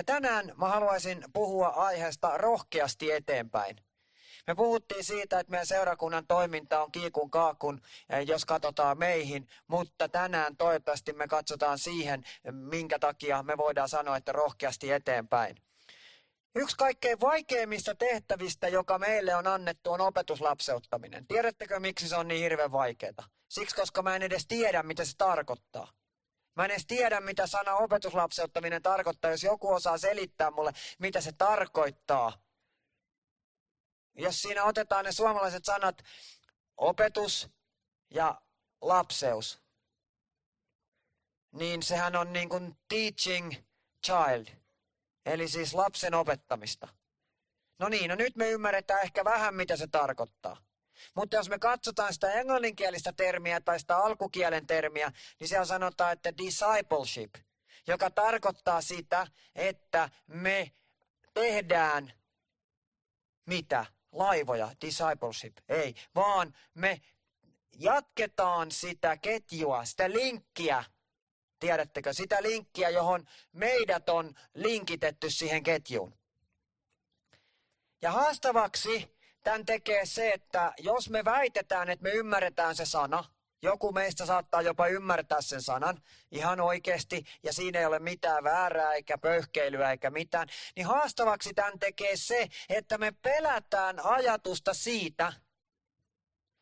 Ja tänään mä haluaisin puhua aiheesta rohkeasti eteenpäin. Me puhuttiin siitä, että meidän seurakunnan toiminta on kiikun kaakun, eh, jos katsotaan meihin, mutta tänään toivottavasti me katsotaan siihen, minkä takia me voidaan sanoa, että rohkeasti eteenpäin. Yksi kaikkein vaikeimmista tehtävistä, joka meille on annettu, on opetuslapseuttaminen. Tiedättekö, miksi se on niin hirveän vaikeaa? Siksi, koska mä en edes tiedä, mitä se tarkoittaa. Mä en edes tiedä, mitä sana opetuslapseuttaminen tarkoittaa, jos joku osaa selittää mulle, mitä se tarkoittaa. Jos siinä otetaan ne suomalaiset sanat opetus ja lapseus, niin sehän on niin kuin teaching child, eli siis lapsen opettamista. No niin, no nyt me ymmärretään ehkä vähän, mitä se tarkoittaa. Mutta jos me katsotaan sitä englanninkielistä termiä tai sitä alkukielen termiä, niin siellä sanotaan, että discipleship, joka tarkoittaa sitä, että me tehdään mitä? Laivoja, discipleship, ei, vaan me jatketaan sitä ketjua, sitä linkkiä, tiedättekö, sitä linkkiä, johon meidät on linkitetty siihen ketjuun. Ja haastavaksi tämän tekee se, että jos me väitetään, että me ymmärretään se sana, joku meistä saattaa jopa ymmärtää sen sanan ihan oikeasti, ja siinä ei ole mitään väärää, eikä pöyhkeilyä, eikä mitään, niin haastavaksi tämän tekee se, että me pelätään ajatusta siitä,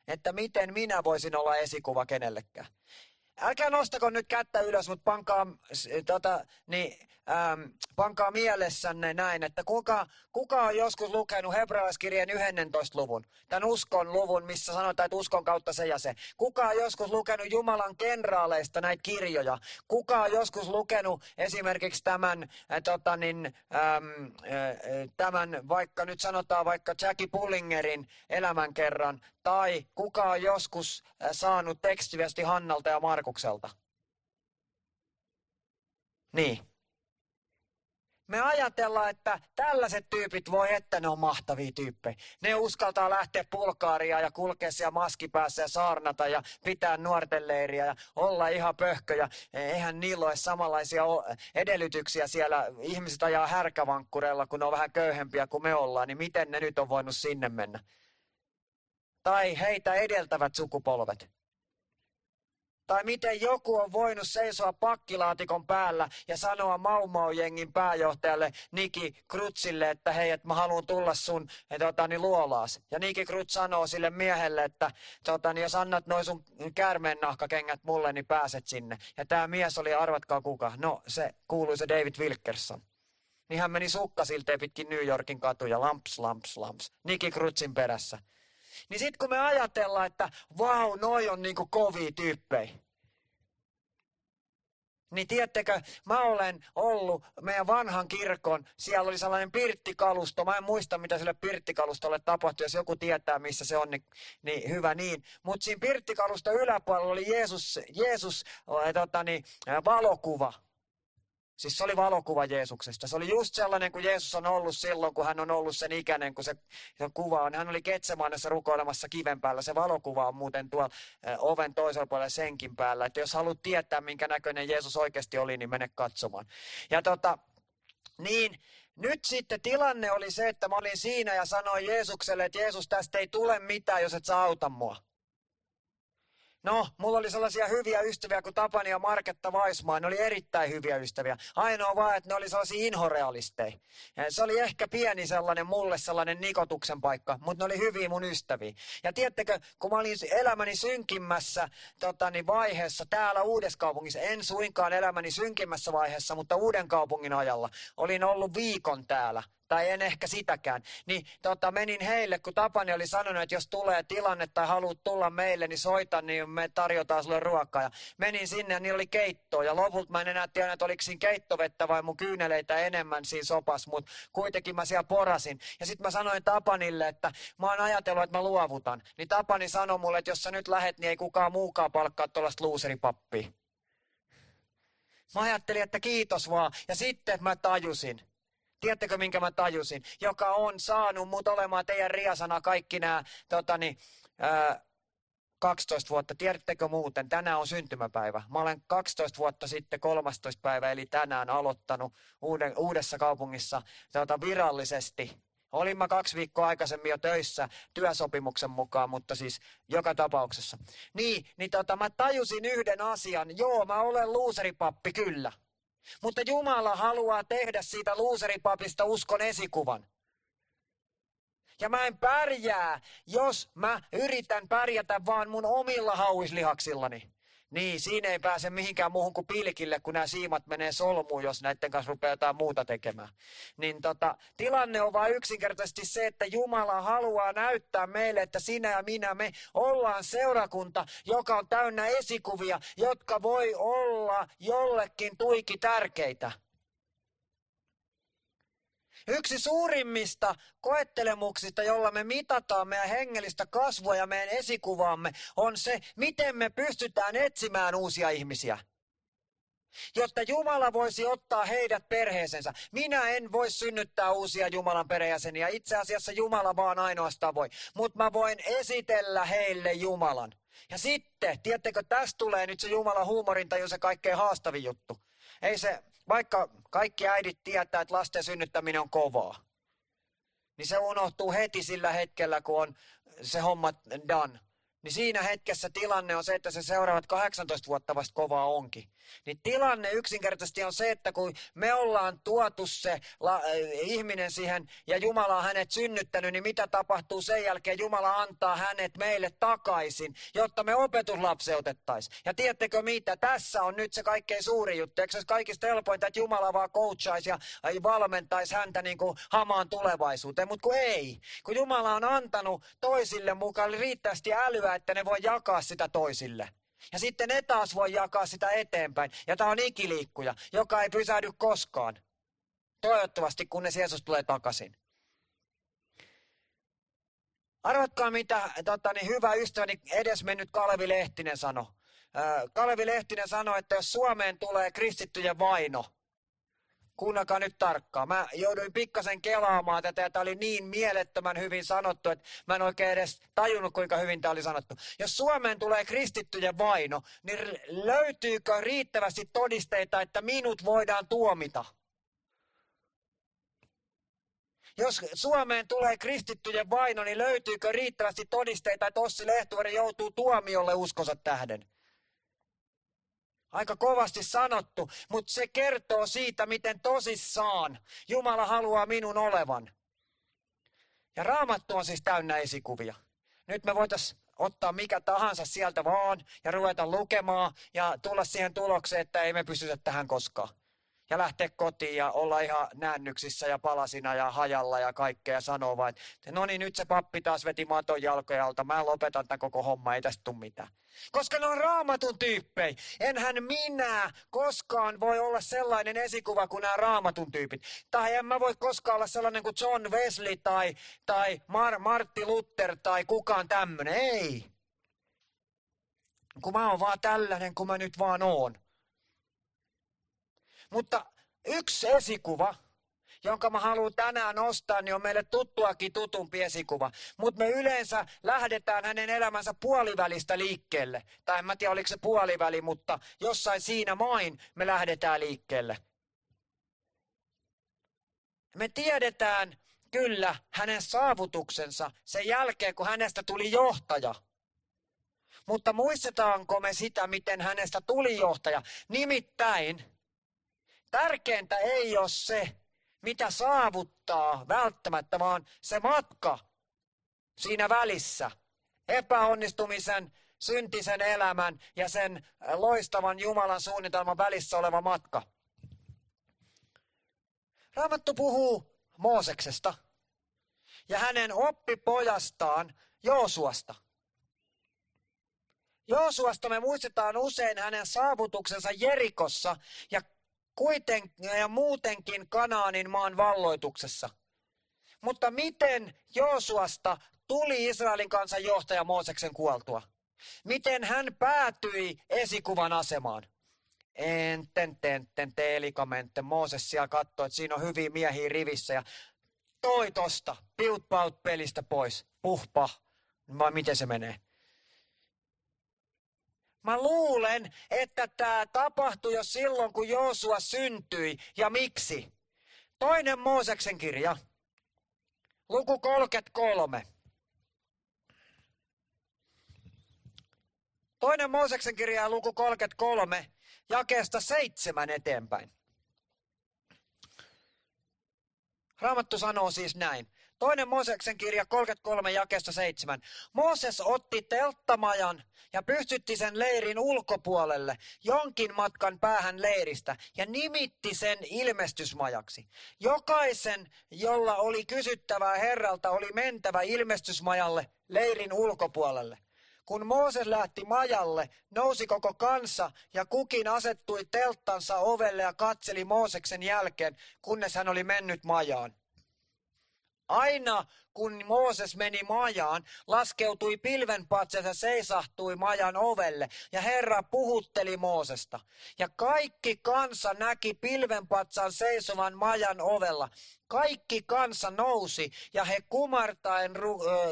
että miten minä voisin olla esikuva kenellekään. Älkää nostako nyt kättä ylös, mutta pankaa, tota, niin, ähm, pankaa mielessänne näin, että kuka, kuka on joskus lukenut hebrealaiskirjeen 11 luvun, tämän uskon luvun, missä sanotaan, että uskon kautta se ja se. Kuka on joskus lukenut Jumalan kenraaleista näitä kirjoja? Kuka on joskus lukenut esimerkiksi tämän, äh, tota, niin, ähm, äh, tämän, vaikka nyt sanotaan vaikka Jackie Pullingerin elämänkerran, tai kuka on joskus äh, saanut tekstiviesti Hannalta ja Markukselta? Niin. Me ajatellaan, että tällaiset tyypit voi, että ne on mahtavia tyyppejä. Ne uskaltaa lähteä pulkaaria ja kulkea siellä maskipäässä ja saarnata ja pitää nuorten leiriä ja olla ihan pöhköjä. Eihän niillä ole samanlaisia edellytyksiä siellä. Ihmiset ajaa härkävankkureilla, kun ne on vähän köyhempiä kuin me ollaan, niin miten ne nyt on voinut sinne mennä? Tai heitä edeltävät sukupolvet. Tai miten joku on voinut seisoa pakkilaatikon päällä ja sanoa Maumau-jengin pääjohtajalle Niki Krutsille, että hei, että mä haluan tulla sun tota, niin, luolaas. Ja Niki Kruts sanoo sille miehelle, että tota, niin, jos annat noin sun käärmeen nahkakengät mulle, niin pääset sinne. Ja tämä mies oli, arvatkaa kuka, no se kuului se David Wilkerson. Niin hän meni sukkasilteen pitkin New Yorkin katuja, lamps, lamps, lamps, Niki Krutsin perässä. Niin sitten kun me ajatellaan, että vau, noi on niinku kovia tyyppejä. Niin tiedättekö, mä olen ollut meidän vanhan kirkon, siellä oli sellainen pirttikalusto, mä en muista mitä sille pirttikalustolle tapahtui, jos joku tietää missä se on, niin, niin hyvä niin. Mutta siinä pirttikalusta yläpuolella oli Jeesus, Jeesus tota, niin, valokuva. Siis se oli valokuva Jeesuksesta. Se oli just sellainen kuin Jeesus on ollut silloin, kun hän on ollut sen ikäinen, kun se, se kuva on. Hän oli Ketsemanessa rukoilemassa kiven päällä. Se valokuva on muuten tuolla oven toisella puolella senkin päällä. Että jos haluat tietää, minkä näköinen Jeesus oikeasti oli, niin mene katsomaan. Ja tota, niin nyt sitten tilanne oli se, että mä olin siinä ja sanoin Jeesukselle, että Jeesus, tästä ei tule mitään, jos et sä auta mua. No, mulla oli sellaisia hyviä ystäviä kuin Tapani ja Marketta Vaismaa. Ne oli erittäin hyviä ystäviä. Ainoa vaan, että ne oli sellaisia inhorealisteja. Se oli ehkä pieni sellainen mulle sellainen nikotuksen paikka, mutta ne oli hyviä mun ystäviä. Ja tiedättekö, kun mä olin elämäni synkimmässä totani, vaiheessa täällä Uudessa kaupungissa, en suinkaan elämäni synkimmässä vaiheessa, mutta Uuden kaupungin ajalla, olin ollut viikon täällä tai en ehkä sitäkään, niin tota, menin heille, kun Tapani oli sanonut, että jos tulee tilanne tai haluat tulla meille, niin soita, niin me tarjotaan sulle ruokaa. Ja menin sinne ja niillä oli keittoa ja lopulta mä en enää tiedä, että oliko siinä keittovettä vai mun kyyneleitä enemmän siinä sopas, mutta kuitenkin mä siellä porasin. Ja sitten mä sanoin Tapanille, että mä oon ajatellut, että mä luovutan. Niin Tapani sanoi mulle, että jos sä nyt lähet, niin ei kukaan muukaan palkkaa tuollaista luuseripappia. Mä ajattelin, että kiitos vaan. Ja sitten mä tajusin, Tiedättekö, minkä mä tajusin? Joka on saanut mut olemaan teidän riasana kaikki nämä, totani, ää, 12 vuotta. Tiedättekö muuten, tänään on syntymäpäivä. Mä olen 12 vuotta sitten 13. päivä, eli tänään aloittanut uuden, uudessa kaupungissa tuota, virallisesti. Olin mä kaksi viikkoa aikaisemmin jo töissä työsopimuksen mukaan, mutta siis joka tapauksessa. Niin, niin tota, mä tajusin yhden asian. Joo, mä olen luuseripappi, kyllä. Mutta Jumala haluaa tehdä siitä luuseripapista uskon esikuvan. Ja mä en pärjää, jos mä yritän pärjätä vaan mun omilla hauislihaksillani. Niin, siinä ei pääse mihinkään muuhun kuin pilkille, kun nämä siimat menee solmuun, jos näiden kanssa rupeaa jotain muuta tekemään. Niin tota, tilanne on vain yksinkertaisesti se, että Jumala haluaa näyttää meille, että sinä ja minä, me ollaan seurakunta, joka on täynnä esikuvia, jotka voi olla jollekin tuiki tärkeitä. Yksi suurimmista koettelemuksista, jolla me mitataan meidän hengellistä kasvua ja meidän esikuvaamme, on se, miten me pystytään etsimään uusia ihmisiä. Jotta Jumala voisi ottaa heidät perheeseensä. Minä en voi synnyttää uusia Jumalan perheenjäseniä. Itse asiassa Jumala vaan ainoastaan voi. Mutta mä voin esitellä heille Jumalan. Ja sitten, tiedättekö, tästä tulee nyt se Jumalan huumorintaju se kaikkein haastavin juttu. Ei se, vaikka kaikki äidit tietää, että lasten synnyttäminen on kovaa, niin se unohtuu heti sillä hetkellä, kun on se homma done. Niin siinä hetkessä tilanne on se, että se seuraavat 18 vuotta vasta kovaa onkin. Niin tilanne yksinkertaisesti on se, että kun me ollaan tuotu se la, äh, ihminen siihen ja Jumala on hänet synnyttänyt, niin mitä tapahtuu sen jälkeen? Jumala antaa hänet meille takaisin, jotta me opetuslapseutettaisiin. Ja tiedättekö mitä? Tässä on nyt se kaikkein suuri juttu. Eikö se kaikista helpointa, että Jumala vaan coachaisi ja valmentaisi häntä niin kuin hamaan tulevaisuuteen? Mutta kun ei. Kun Jumala on antanut toisille mukaan riittävästi älyä, että ne voi jakaa sitä toisille. Ja sitten ne taas voi jakaa sitä eteenpäin. Ja tämä on ikiliikkuja, joka ei pysähdy koskaan. Toivottavasti, kunnes Jeesus tulee takaisin. Arvatkaa mitä tota, niin hyvä ystäväni edesmennyt Kalevi Lehtinen sanoi. Kalevi Lehtinen sanoi, että jos Suomeen tulee kristittyjen vaino, kuunnakaa nyt tarkkaan. Mä jouduin pikkasen kelaamaan tätä ja tämä oli niin mielettömän hyvin sanottu, että mä en oikein edes tajunnut, kuinka hyvin tämä oli sanottu. Jos Suomeen tulee kristittyjen vaino, niin löytyykö riittävästi todisteita, että minut voidaan tuomita? Jos Suomeen tulee kristittyjen vaino, niin löytyykö riittävästi todisteita, että Ossi Lehtuvari joutuu tuomiolle uskonsa tähden? Aika kovasti sanottu, mutta se kertoo siitä, miten tosissaan Jumala haluaa minun olevan. Ja raamattu on siis täynnä esikuvia. Nyt me voitaisiin ottaa mikä tahansa sieltä vaan ja ruveta lukemaan ja tulla siihen tulokseen, että ei me pystytä tähän koskaan ja lähteä kotiin ja olla ihan näännyksissä ja palasina ja hajalla ja kaikkea ja sanoa vain, että no niin nyt se pappi taas veti maton jalkoja alta, mä lopetan tämän koko homma, ei tästä tule mitään. Koska ne on raamatun tyyppejä. Enhän minä koskaan voi olla sellainen esikuva kuin nämä raamatun tyypit. Tai en mä voi koskaan olla sellainen kuin John Wesley tai, tai Mar- Martti Luther tai kukaan tämmöinen. Ei. Kun mä oon vaan tällainen, kun mä nyt vaan oon. Mutta yksi esikuva, jonka mä haluan tänään nostaa, niin on meille tuttuakin tutumpi esikuva. Mutta me yleensä lähdetään hänen elämänsä puolivälistä liikkeelle. Tai en mä tiedä, oliko se puoliväli, mutta jossain siinä main me lähdetään liikkeelle. Me tiedetään kyllä hänen saavutuksensa sen jälkeen, kun hänestä tuli johtaja. Mutta muistetaanko me sitä, miten hänestä tuli johtaja? Nimittäin Tärkeintä ei ole se, mitä saavuttaa välttämättä, vaan se matka siinä välissä. Epäonnistumisen, syntisen elämän ja sen loistavan Jumalan suunnitelman välissä oleva matka. Raamattu puhuu Mooseksesta ja hänen oppipojastaan Joosuasta. Joosuasta me muistetaan usein hänen saavutuksensa Jerikossa ja kuiten, ja muutenkin Kanaanin maan valloituksessa. Mutta miten Joosuasta tuli Israelin kansan johtaja Mooseksen kuoltua? Miten hän päätyi esikuvan asemaan? Enten, tenten, teelikamente. Mooses siellä katsoi, että siinä on hyviä miehiä rivissä ja toi tosta, piut paut pelistä pois, puhpa, vai miten se menee? Mä luulen, että tämä tapahtui jo silloin, kun Joosua syntyi. Ja miksi? Toinen Mooseksen kirja, luku 33. Toinen Mooseksen kirja, luku 33, jakeesta seitsemän eteenpäin. Raamattu sanoo siis näin. Toinen Mooseksen kirja 33 jakesta 7. Mooses otti telttamajan ja pystytti sen leirin ulkopuolelle jonkin matkan päähän leiristä ja nimitti sen ilmestysmajaksi. Jokaisen, jolla oli kysyttävää Herralta, oli mentävä ilmestysmajalle leirin ulkopuolelle. Kun Mooses lähti majalle, nousi koko kansa ja kukin asettui telttansa ovelle ja katseli Mooseksen jälkeen, kunnes hän oli mennyt majaan. Aina kun Mooses meni majaan, laskeutui pilvenpatsa ja seisahtui majan ovelle, ja Herra puhutteli Moosesta. Ja kaikki kansa näki pilvenpatsan seisovan majan ovella. Kaikki kansa nousi ja he kumartaen,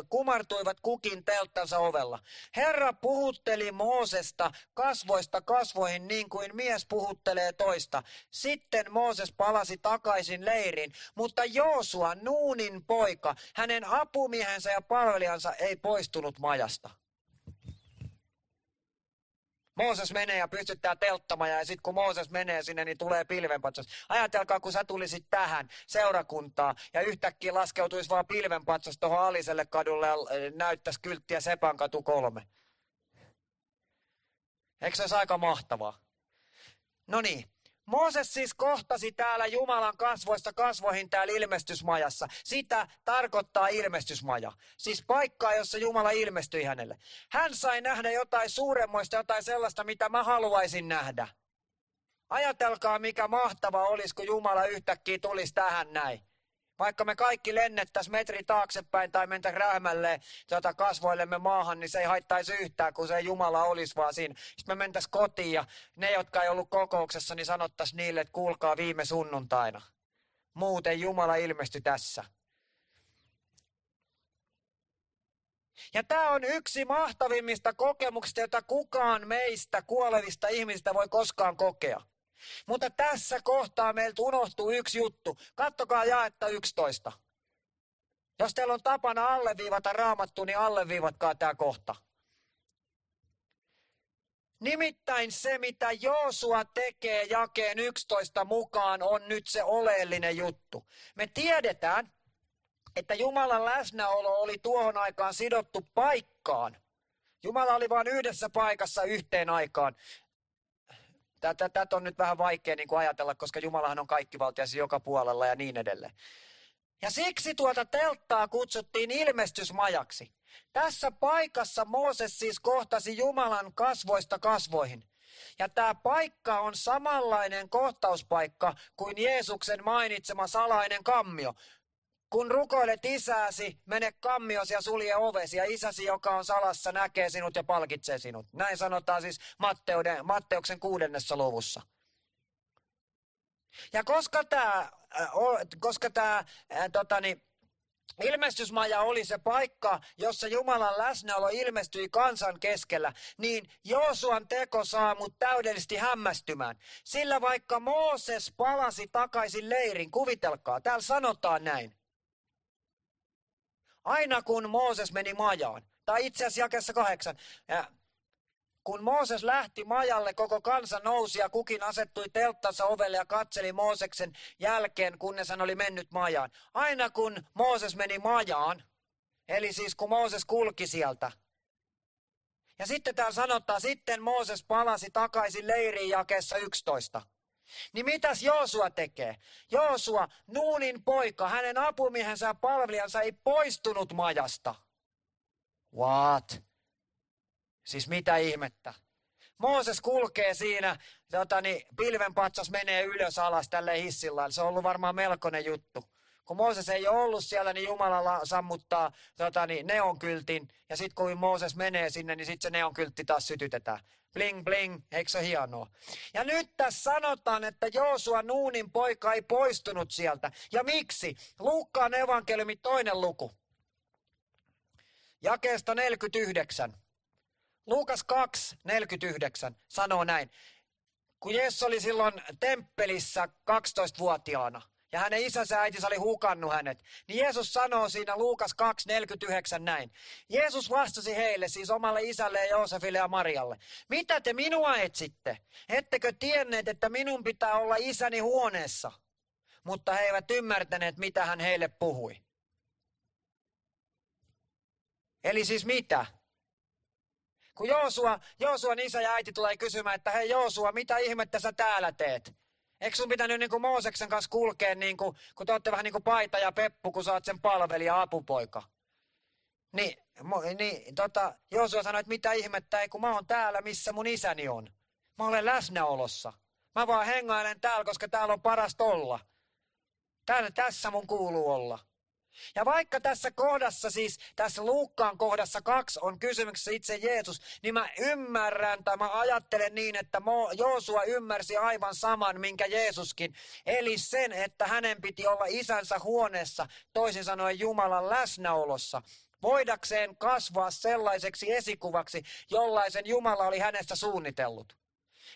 kumartuivat kukin telttansa ovella. Herra puhutteli Moosesta kasvoista kasvoihin niin kuin mies puhuttelee toista. Sitten Mooses palasi takaisin leiriin, mutta Joosua, Nuunin poika, hänen apumiehensä ja palvelijansa ei poistunut majasta. Mooses menee ja pystyttää telttamaja ja sitten kun Mooses menee sinne, niin tulee pilvenpatsas. Ajatelkaa, kun sä tulisit tähän seurakuntaa ja yhtäkkiä laskeutuisi vaan pilvenpatsas tuohon Aliselle kadulle ja äh, näyttäisi kylttiä Sepan katu kolme. Eikö se olisi aika mahtavaa? No niin, Mooses siis kohtasi täällä Jumalan kasvoista kasvoihin täällä ilmestysmajassa. Sitä tarkoittaa ilmestysmaja. Siis paikkaa, jossa Jumala ilmestyi hänelle. Hän sai nähdä jotain suuremmoista, jotain sellaista, mitä mä haluaisin nähdä. Ajatelkaa, mikä mahtava olisi, kun Jumala yhtäkkiä tulisi tähän näin. Vaikka me kaikki lennettäisiin metri taaksepäin tai mentä rähmälle tota kasvoillemme maahan, niin se ei haittaisi yhtään, kun se Jumala olisi vaan siinä. Sitten me mentäisiin kotiin ja ne, jotka ei ollut kokouksessa, niin sanottaisiin niille, että kuulkaa viime sunnuntaina. Muuten Jumala ilmestyi tässä. Ja tämä on yksi mahtavimmista kokemuksista, jota kukaan meistä kuolevista ihmisistä voi koskaan kokea. Mutta tässä kohtaa meiltä unohtuu yksi juttu. Kattokaa jaetta 11. Jos teillä on tapana alleviivata raamattu, niin alleviivatkaa tämä kohta. Nimittäin se, mitä Joosua tekee jakeen 11 mukaan, on nyt se oleellinen juttu. Me tiedetään, että Jumalan läsnäolo oli tuohon aikaan sidottu paikkaan. Jumala oli vain yhdessä paikassa yhteen aikaan. Tätä on nyt vähän vaikea niin kuin ajatella, koska Jumalahan on kaikkivaltias joka puolella ja niin edelleen. Ja siksi tuota telttaa kutsuttiin ilmestysmajaksi. Tässä paikassa Mooses siis kohtasi Jumalan kasvoista kasvoihin. Ja tämä paikka on samanlainen kohtauspaikka kuin Jeesuksen mainitsema salainen kammio. Kun rukoilet isääsi, mene kammiosi ja sulje ovesi, ja isäsi, joka on salassa, näkee sinut ja palkitsee sinut. Näin sanotaan siis Matteuden, Matteuksen kuudennessa luvussa. Ja koska tämä, koska tämä totani, Ilmestysmaja oli se paikka, jossa Jumalan läsnäolo ilmestyi kansan keskellä, niin Joosuan teko saa mut täydellisesti hämmästymään. Sillä vaikka Mooses palasi takaisin leirin, kuvitelkaa, täällä sanotaan näin. Aina kun Mooses meni majaan, tai itse asiassa jakessa kahdeksan, ja kun Mooses lähti majalle, koko kansa nousi ja kukin asettui telttansa ovelle ja katseli Mooseksen jälkeen, kunnes hän oli mennyt majaan. Aina kun Mooses meni majaan, eli siis kun Mooses kulki sieltä, ja sitten täällä sanotaan, sitten Mooses palasi takaisin leiriin jakessa 11. Niin mitäs Joosua tekee? Joosua, Nuunin poika, hänen apumiehensä ja palvelijansa ei poistunut majasta. What? Siis mitä ihmettä? Mooses kulkee siinä, tota, niin, pilvenpatsas menee ylös alas tälle hissillä. Se on ollut varmaan melkoinen juttu. Kun Mooses ei ole ollut siellä, niin Jumala sammuttaa tota, niin, neonkyltin. Ja sitten kun Mooses menee sinne, niin sitten se neonkyltti taas sytytetään. Bling bling, eikö se hienoa? Ja nyt tässä sanotaan, että Joosua Nuunin poika ei poistunut sieltä. Ja miksi? Luukkaan evankeliumi toinen luku. Jakeesta 49. Luukas 2, 49 sanoo näin. Kun Jeesus oli silloin temppelissä 12-vuotiaana, ja hänen isänsä ja äitinsä oli hukannut hänet. Niin Jeesus sanoo siinä Luukas 2.49 näin. Jeesus vastasi heille, siis omalle isälle Joosefille ja Marialle. Mitä te minua etsitte? Ettekö tienneet, että minun pitää olla isäni huoneessa? Mutta he eivät ymmärtäneet, mitä hän heille puhui. Eli siis mitä? Kun Joosua, Joosuan isä ja äiti tulee kysymään, että hei Joosua, mitä ihmettä sä täällä teet? Eikö sun pitänyt kuin Mooseksen kanssa kulkea, niin kuin, kun te olette vähän kuin paita ja peppu, kun sä oot sen palvelija apupoika? Niin, mo, niin tota, Joosua sanoi, että mitä ihmettä, ei kun mä oon täällä, missä mun isäni on. Mä olen läsnäolossa. Mä vaan hengailen täällä, koska täällä on parasta olla. Täällä, tässä mun kuuluu olla. Ja vaikka tässä kohdassa, siis tässä Luukkaan kohdassa kaksi on kysymyksessä itse Jeesus, niin mä ymmärrän tai mä ajattelen niin, että Joosua ymmärsi aivan saman, minkä Jeesuskin. Eli sen, että hänen piti olla isänsä huoneessa, toisin sanoen Jumalan läsnäolossa voidakseen kasvaa sellaiseksi esikuvaksi, jollaisen Jumala oli hänestä suunnitellut.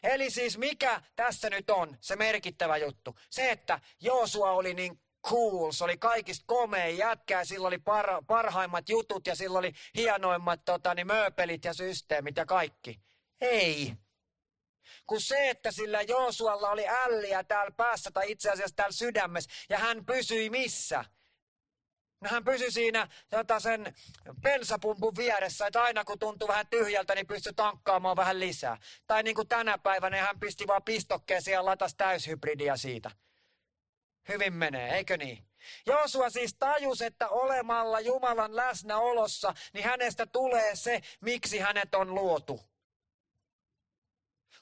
Eli siis mikä tässä nyt on se merkittävä juttu? Se, että Joosua oli niin cool, se oli kaikista komein jätkä ja sillä oli par, parhaimmat jutut ja sillä oli hienoimmat tota, niin mööpelit ja systeemit ja kaikki. Ei. Kun se, että sillä Joosualla oli älliä täällä päässä tai itse asiassa täällä sydämessä ja hän pysyi missä? No hän pysyi siinä tota sen pensapumpun vieressä, että aina kun tuntui vähän tyhjältä, niin pystyi tankkaamaan vähän lisää. Tai niin kuin tänä päivänä hän pisti vaan pistokkeeseen ja latasi täyshybridia siitä. Hyvin menee, eikö niin? Joosua siis tajus, että olemalla Jumalan läsnäolossa, niin hänestä tulee se, miksi hänet on luotu.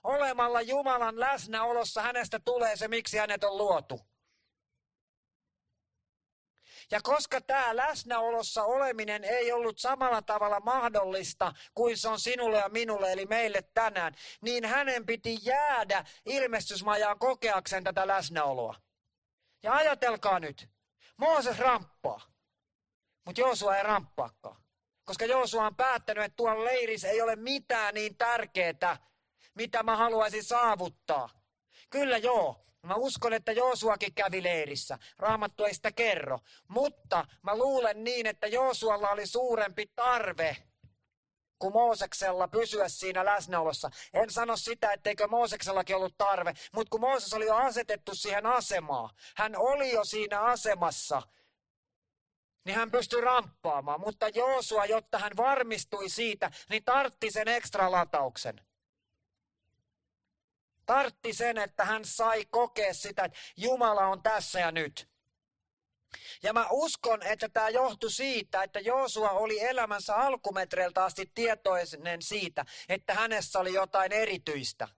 Olemalla Jumalan läsnäolossa hänestä tulee se, miksi hänet on luotu. Ja koska tämä läsnäolossa oleminen ei ollut samalla tavalla mahdollista kuin se on sinulle ja minulle, eli meille tänään, niin hänen piti jäädä ilmestysmajaan kokeakseen tätä läsnäoloa. Ja ajatelkaa nyt, Mooses ramppaa, mutta Joosua ei ramppaakaan. Koska Joosua on päättänyt, että tuolla leirissä ei ole mitään niin tärkeää, mitä mä haluaisin saavuttaa. Kyllä joo, mä uskon, että Joosuakin kävi leirissä. Raamattu ei sitä kerro. Mutta mä luulen niin, että Joosualla oli suurempi tarve kuin Mooseksella pysyä siinä läsnäolossa. En sano sitä, etteikö Mooseksellakin ollut tarve, mutta kun Mooses oli jo asetettu siihen asemaan, hän oli jo siinä asemassa, niin hän pystyi ramppaamaan. Mutta Joosua, jotta hän varmistui siitä, niin tartti sen ekstra latauksen. Tartti sen, että hän sai kokea sitä, että Jumala on tässä ja nyt. Ja mä uskon, että tämä johtui siitä, että Joosua oli elämänsä alkumetreiltä asti tietoinen siitä, että hänessä oli jotain erityistä.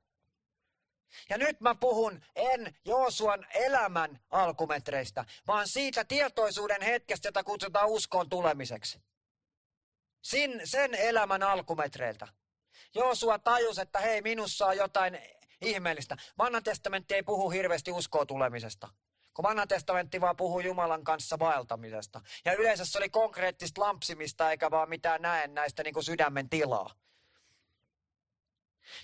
Ja nyt mä puhun en Joosuan elämän alkumetreistä, vaan siitä tietoisuuden hetkestä, jota kutsutaan uskoon tulemiseksi. Sin, sen elämän alkumetreiltä. Joosua tajus, että hei, minussa on jotain ihmeellistä. Vanha testamentti ei puhu hirveästi uskoon tulemisesta. Kun vanha testamentti vaan puhuu Jumalan kanssa vaeltamisesta. Ja yleensä se oli konkreettista lampsimista eikä vaan mitään näistä niin kuin sydämen tilaa.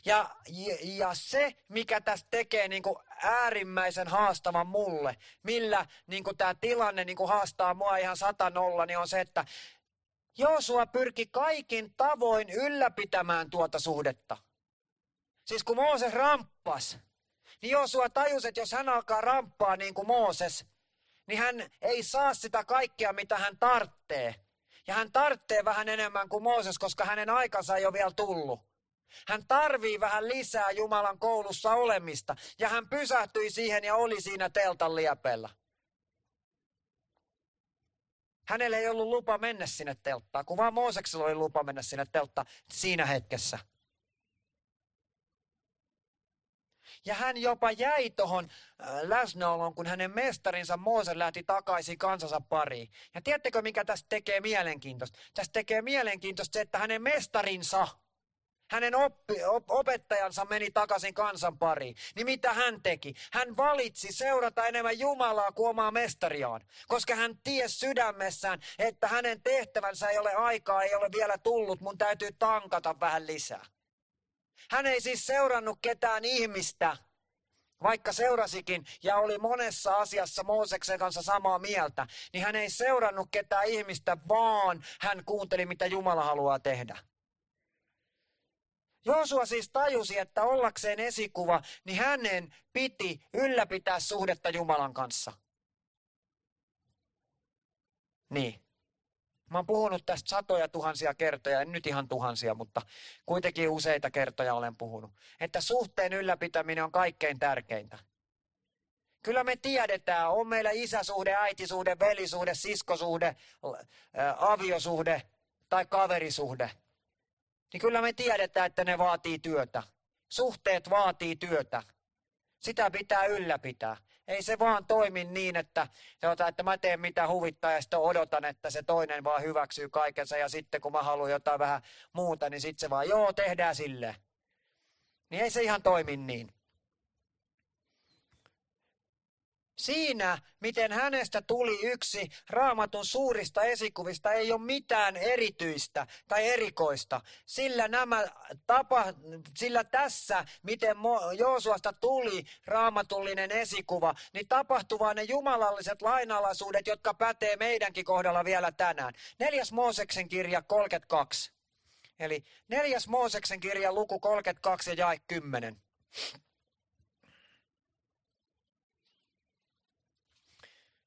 Ja, ja, ja se, mikä tästä tekee niin kuin äärimmäisen haastavan mulle, millä niin kuin tämä tilanne niin kuin haastaa mua ihan satanolla, niin on se, että Joosua pyrki kaikin tavoin ylläpitämään tuota suhdetta. Siis kun Mooses ramppas, niin Joosua tajus, että jos hän alkaa ramppaa niin kuin Mooses, niin hän ei saa sitä kaikkea, mitä hän tarttee. Ja hän tarttee vähän enemmän kuin Mooses, koska hänen aikansa ei ole vielä tullut. Hän tarvii vähän lisää Jumalan koulussa olemista. Ja hän pysähtyi siihen ja oli siinä teltan liepellä. Hänellä ei ollut lupa mennä sinne telttaan, kun vaan Mooseksella oli lupa mennä sinne telttaan siinä hetkessä. Ja hän jopa jäi tuohon äh, läsnäoloon, kun hänen mestarinsa Moose lähti takaisin kansansa pariin. Ja tiedättekö, mikä tästä tekee mielenkiintoista? Tästä tekee mielenkiintoista se, että hänen mestarinsa hänen oppi, op, opettajansa meni takaisin kansan pariin. Niin mitä hän teki? Hän valitsi seurata enemmän Jumalaa kuin omaa mestariaan. Koska hän ties sydämessään, että hänen tehtävänsä ei ole aikaa, ei ole vielä tullut. Mun täytyy tankata vähän lisää. Hän ei siis seurannut ketään ihmistä, vaikka seurasikin ja oli monessa asiassa Mooseksen kanssa samaa mieltä, niin hän ei seurannut ketään ihmistä, vaan hän kuunteli, mitä Jumala haluaa tehdä. Joosua siis tajusi, että ollakseen esikuva, niin hänen piti ylläpitää suhdetta Jumalan kanssa. Niin. Mä oon puhunut tästä satoja tuhansia kertoja, en nyt ihan tuhansia, mutta kuitenkin useita kertoja olen puhunut. Että suhteen ylläpitäminen on kaikkein tärkeintä. Kyllä me tiedetään, on meillä isäsuhde, äitisuhde, velisuhde, siskosuhde, aviosuhde tai kaverisuhde. Niin kyllä me tiedetään, että ne vaatii työtä. Suhteet vaatii työtä. Sitä pitää ylläpitää. Ei se vaan toimi niin, että, että mä teen mitä huvittaa ja sitten odotan, että se toinen vaan hyväksyy kaikensa ja sitten kun mä haluan jotain vähän muuta, niin sitten se vaan, joo, tehdään sille. Niin ei se ihan toimi niin. Siinä, miten hänestä tuli yksi raamatun suurista esikuvista, ei ole mitään erityistä tai erikoista. Sillä, nämä tapa, sillä tässä, miten Joosuasta tuli raamatullinen esikuva, niin tapahtuvat ne jumalalliset lainalaisuudet, jotka pätee meidänkin kohdalla vielä tänään. Neljäs Mooseksen kirja 32. Eli neljäs Mooseksen kirja luku 32 ja jae 10.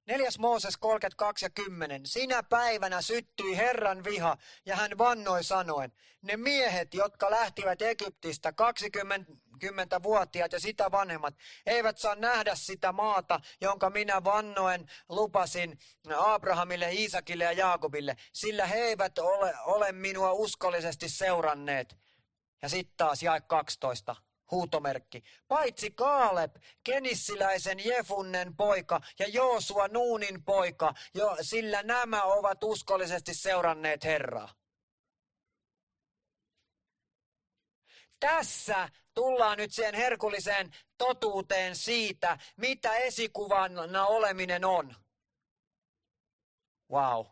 Neljäs Mooses 32 ja 10. Sinä päivänä syttyi Herran viha ja hän vannoi sanoen, ne miehet, jotka lähtivät Egyptistä 20-vuotiaat ja sitä vanhemmat, eivät saa nähdä sitä maata, jonka minä vannoen lupasin Abrahamille, Iisakille ja Jaakobille, sillä he eivät ole, ole minua uskollisesti seuranneet. Ja sitten taas jae 12 huutomerkki. Paitsi Kaaleb, kenissiläisen Jefunnen poika ja Joosua Nuunin poika, jo, sillä nämä ovat uskollisesti seuranneet Herraa. Tässä tullaan nyt siihen herkulliseen totuuteen siitä, mitä esikuvana oleminen on. Wow.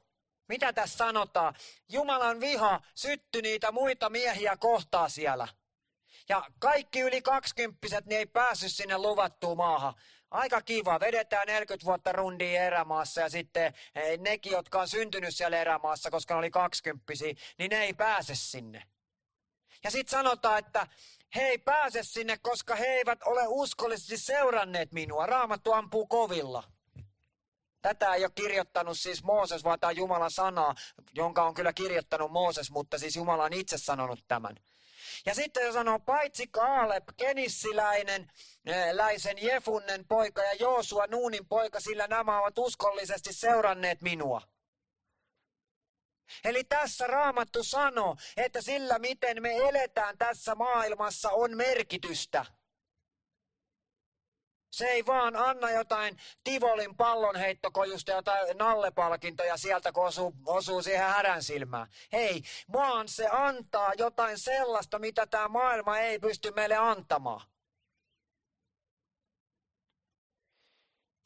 Mitä tässä sanotaan? Jumalan viha syttyi niitä muita miehiä kohtaa siellä. Ja kaikki yli kaksikymppiset niin ei päässyt sinne luvattuun maahan. Aika kiva, vedetään 40 vuotta rundia erämaassa ja sitten eh, nekin, jotka on syntynyt siellä erämaassa, koska ne oli kaksikymppisiä, niin ne ei pääse sinne. Ja sitten sanotaan, että he ei pääse sinne, koska he eivät ole uskollisesti seuranneet minua. Raamattu ampuu kovilla. Tätä ei ole kirjoittanut siis Mooses, vaan tämä Jumalan sana, jonka on kyllä kirjoittanut Mooses, mutta siis Jumala on itse sanonut tämän. Ja sitten se sanoo, paitsi Kaaleb, kenissiläinen, eh, läisen Jefunnen poika ja Joosua Nuunin poika, sillä nämä ovat uskollisesti seuranneet minua. Eli tässä Raamattu sanoo, että sillä miten me eletään tässä maailmassa on merkitystä. Se ei vaan anna jotain Tivolin pallonheittokojusta jotain nallepalkintoja sieltä, kun osuu, osuu siihen härän silmään. Hei, vaan se antaa jotain sellaista, mitä tämä maailma ei pysty meille antamaan.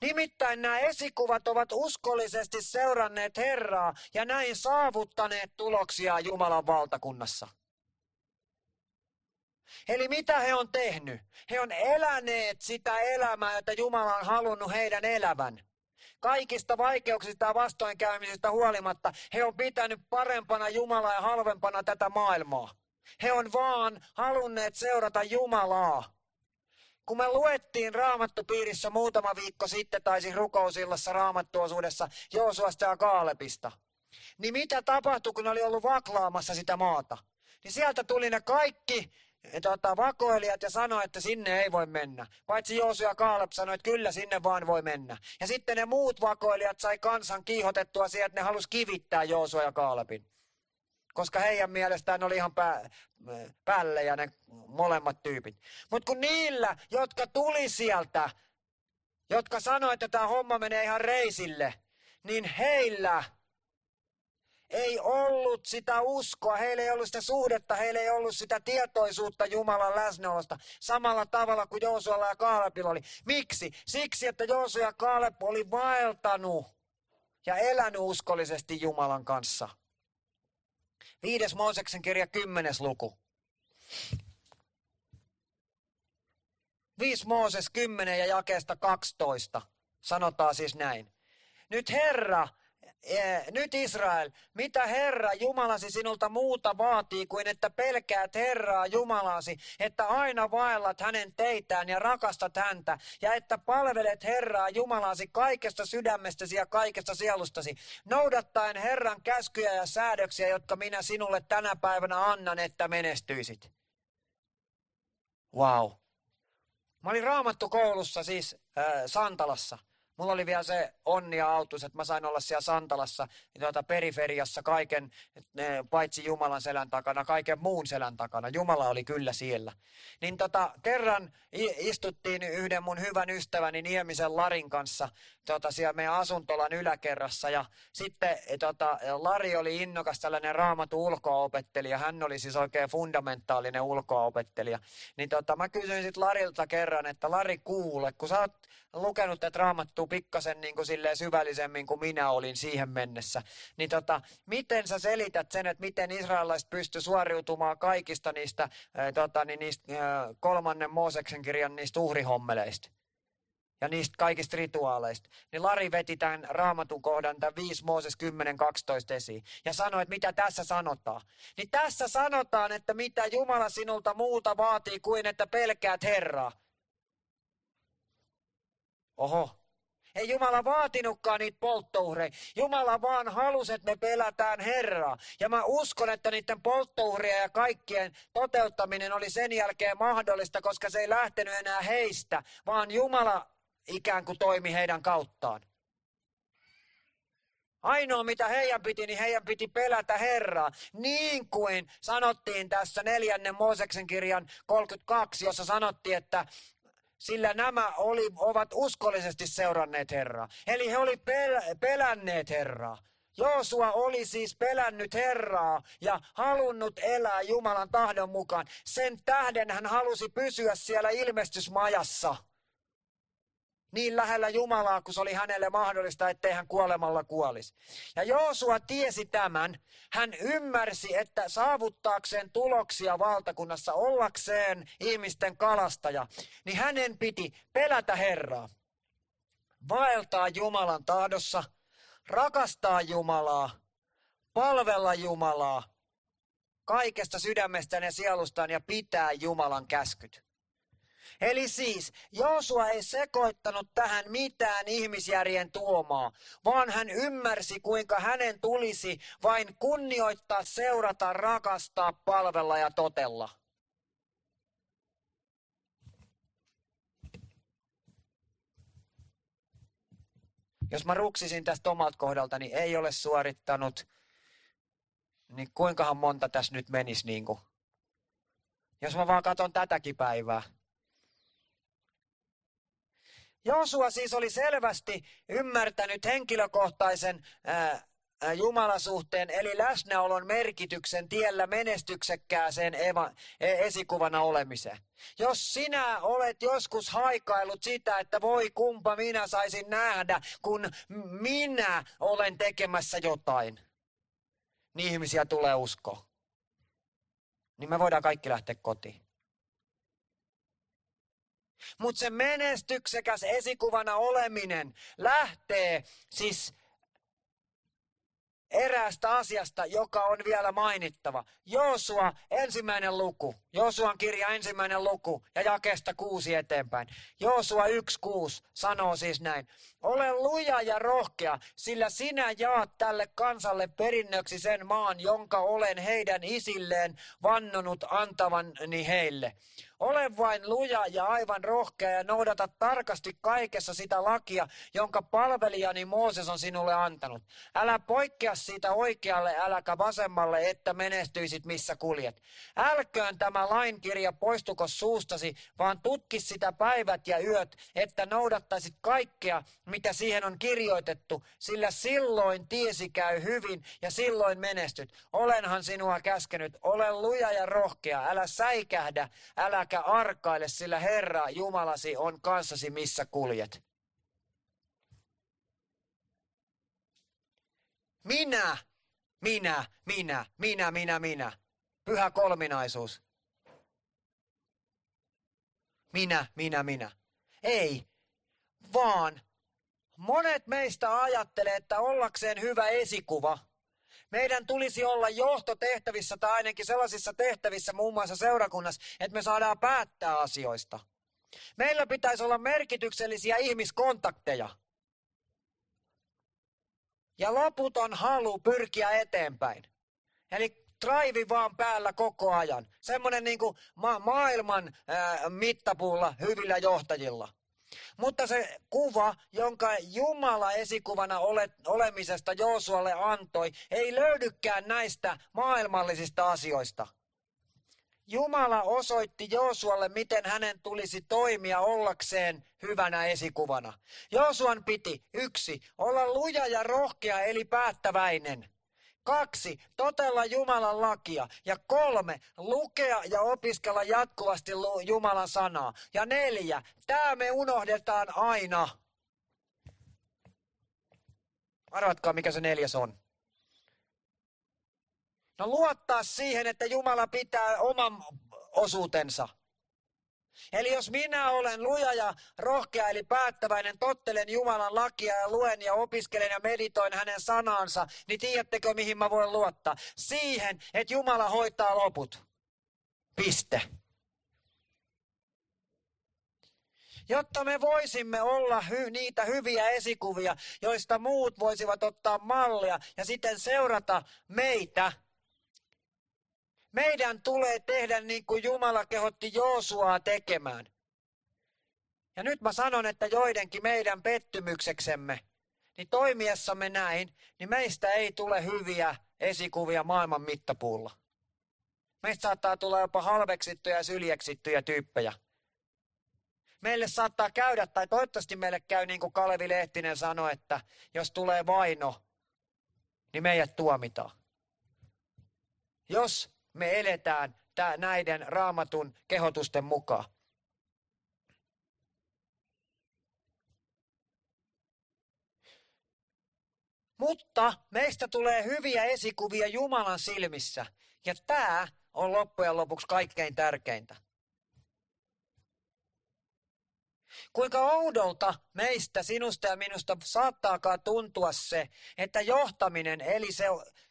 Nimittäin nämä esikuvat ovat uskollisesti seuranneet Herraa ja näin saavuttaneet tuloksia Jumalan valtakunnassa. Eli mitä he on tehnyt? He on eläneet sitä elämää, jota Jumala on halunnut heidän elävän. Kaikista vaikeuksista ja vastoinkäymisistä huolimatta he on pitänyt parempana Jumalaa ja halvempana tätä maailmaa. He on vaan halunneet seurata Jumalaa. Kun me luettiin raamattupiirissä muutama viikko sitten, tai siis rukousillassa raamattuosuudessa Joosuasta ja Kaalepista, niin mitä tapahtui, kun oli ollut vaklaamassa sitä maata? Niin sieltä tuli ne kaikki tota, vakoilijat ja sanoi, että sinne ei voi mennä. Paitsi Joosu ja Kaalep sanoi, että kyllä sinne vaan voi mennä. Ja sitten ne muut vakoilijat sai kansan kiihotettua siihen, että ne halusi kivittää Joosua ja Kaalepin. Koska heidän mielestään oli ihan pää, päälle ja ne molemmat tyypit. Mutta kun niillä, jotka tuli sieltä, jotka sanoivat, että tämä homma menee ihan reisille, niin heillä ei ollut sitä uskoa, heillä ei ollut sitä suhdetta, heillä ei ollut sitä tietoisuutta Jumalan läsnäolosta samalla tavalla kuin Joosualla ja Kaalepilla oli. Miksi? Siksi, että Joosua ja Kaalep oli vaeltanut ja elänyt uskollisesti Jumalan kanssa. Viides Mooseksen kirja, kymmenes luku. 5 Mooses 10 ja jakeesta 12 sanotaan siis näin. Nyt Herra, nyt Israel, mitä Herra Jumalasi sinulta muuta vaatii kuin että pelkäät Herraa Jumalasi, että aina vaellat hänen teitään ja rakastat häntä, ja että palvelet Herraa Jumalasi kaikesta sydämestäsi ja kaikesta sielustasi, noudattaen Herran käskyjä ja säädöksiä, jotka minä sinulle tänä päivänä annan, että menestyisit. Wow. Mä olin raamattu koulussa siis äh, Santalassa. Mulla oli vielä se onni ja autus, että mä sain olla siellä Santalassa tuota periferiassa kaiken, paitsi Jumalan selän takana, kaiken muun selän takana. Jumala oli kyllä siellä. Niin tota, kerran istuttiin yhden mun hyvän ystäväni Niemisen Larin kanssa tota, siellä meidän asuntolan yläkerrassa. Ja sitten tota, Lari oli innokas tällainen raamatu ulkoa-opettelija. Hän oli siis oikein fundamentaalinen ulkoa-opettelija. Niin tota, mä kysyin sitten Larilta kerran, että Lari kuule, kun sä oot lukenut tätä raamattua pikkasen niin kuin silleen syvällisemmin kuin minä olin siihen mennessä, niin tota, miten sä selität sen, että miten israelilaiset pysty suoriutumaan kaikista niistä, ää, tota, niin niistä ää, kolmannen Mooseksen kirjan niistä uhrihommeleista? ja niistä kaikista rituaaleista, niin Lari veti tämän raamatun kohdan, tämän 5 Mooses 10.12 esiin, ja sanoi, että mitä tässä sanotaan. Niin tässä sanotaan, että mitä Jumala sinulta muuta vaatii kuin, että pelkäät Herraa. Oho. Ei Jumala vaatinutkaan niitä polttouhreja. Jumala vaan halusi, että me pelätään Herraa. Ja mä uskon, että niiden polttouhreja ja kaikkien toteuttaminen oli sen jälkeen mahdollista, koska se ei lähtenyt enää heistä, vaan Jumala ikään kuin toimi heidän kauttaan. Ainoa mitä heidän piti, niin heidän piti pelätä Herraa. Niin kuin sanottiin tässä neljännen Mooseksen kirjan 32, jossa sanottiin, että sillä nämä oli, ovat uskollisesti seuranneet Herraa. Eli he olivat pel- pelänneet Herraa. Joosua oli siis pelännyt Herraa ja halunnut elää Jumalan tahdon mukaan. Sen tähden hän halusi pysyä siellä ilmestysmajassa niin lähellä Jumalaa, kun se oli hänelle mahdollista, ettei hän kuolemalla kuolisi. Ja Joosua tiesi tämän. Hän ymmärsi, että saavuttaakseen tuloksia valtakunnassa, ollakseen ihmisten kalastaja, niin hänen piti pelätä Herraa, vaeltaa Jumalan tahdossa, rakastaa Jumalaa, palvella Jumalaa, kaikesta sydämestään ja sielustaan ja pitää Jumalan käskyt. Eli siis Joosua ei sekoittanut tähän mitään ihmisjärjen tuomaa, vaan hän ymmärsi, kuinka hänen tulisi vain kunnioittaa, seurata, rakastaa, palvella ja totella. Jos mä ruksisin tästä omalta kohdalta, niin ei ole suorittanut, niin kuinkahan monta tässä nyt menisi niin kuin? Jos mä vaan katson tätäkin päivää. Joosua siis oli selvästi ymmärtänyt henkilökohtaisen ää, Jumalasuhteen eli läsnäolon merkityksen tiellä menestyksekkääseen eva, e, esikuvana olemiseen. Jos sinä olet joskus haikailut sitä, että voi kumpa minä saisin nähdä, kun minä olen tekemässä jotain, niin ihmisiä tulee uskoa. Niin me voidaan kaikki lähteä kotiin. Mutta se menestyksekäs esikuvana oleminen lähtee siis eräästä asiasta, joka on vielä mainittava. Joosua ensimmäinen luku. Joosuan kirja ensimmäinen luku ja jakesta kuusi eteenpäin. Joosua 1.6 sanoo siis näin. Ole luja ja rohkea, sillä sinä jaat tälle kansalle perinnöksi sen maan, jonka olen heidän isilleen vannonut antavani heille. Ole vain luja ja aivan rohkea ja noudata tarkasti kaikessa sitä lakia, jonka palvelijani Mooses on sinulle antanut. Älä poikkea siitä oikealle, äläkä vasemmalle, että menestyisit missä kuljet. Älköön tämä tämä lainkirja poistuko suustasi, vaan tutkis sitä päivät ja yöt, että noudattaisit kaikkea, mitä siihen on kirjoitettu, sillä silloin tiesi käy hyvin ja silloin menestyt. Olenhan sinua käskenyt, ole luja ja rohkea, älä säikähdä, äläkä arkaile, sillä Herra Jumalasi on kanssasi missä kuljet. Minä, minä, minä, minä, minä, minä. Pyhä kolminaisuus. Minä, minä, minä. Ei, vaan monet meistä ajattelee, että ollakseen hyvä esikuva, meidän tulisi olla johtotehtävissä tai ainakin sellaisissa tehtävissä muun muassa seurakunnassa, että me saadaan päättää asioista. Meillä pitäisi olla merkityksellisiä ihmiskontakteja ja loputon halu pyrkiä eteenpäin. Eli drive vaan päällä koko ajan. Semmoinen niin kuin ma- maailman ää, mittapuulla hyvillä johtajilla. Mutta se kuva, jonka Jumala esikuvana ole, olemisesta Joosualle antoi, ei löydykään näistä maailmallisista asioista. Jumala osoitti Joosualle, miten hänen tulisi toimia ollakseen hyvänä esikuvana. Joosuan piti yksi, olla luja ja rohkea eli päättäväinen. Kaksi, totella Jumalan lakia. Ja kolme, lukea ja opiskella jatkuvasti Jumalan sanaa. Ja neljä, tämä me unohdetaan aina. Arvatkaa, mikä se neljäs on. No luottaa siihen, että Jumala pitää oman osuutensa. Eli jos minä olen luja ja rohkea, eli päättäväinen, tottelen Jumalan lakia ja luen ja opiskelen ja meditoin hänen sanansa, niin tiedättekö mihin mä voin luottaa? Siihen, että Jumala hoitaa loput. Piste. Jotta me voisimme olla hy- niitä hyviä esikuvia, joista muut voisivat ottaa mallia ja sitten seurata meitä, meidän tulee tehdä niin kuin Jumala kehotti Joosuaa tekemään. Ja nyt mä sanon, että joidenkin meidän pettymykseksemme, niin toimiessamme näin, niin meistä ei tule hyviä esikuvia maailman mittapuulla. Meistä saattaa tulla jopa halveksittuja ja syljeksittyjä tyyppejä. Meille saattaa käydä, tai toivottavasti meille käy niin kuin Kalevi Lehtinen sanoi, että jos tulee vaino, niin meidät tuomitaan. Jos me eletään näiden raamatun kehotusten mukaan. Mutta meistä tulee hyviä esikuvia Jumalan silmissä. Ja tämä on loppujen lopuksi kaikkein tärkeintä. Kuinka oudolta meistä, sinusta ja minusta saattaakaan tuntua se, että johtaminen, eli se,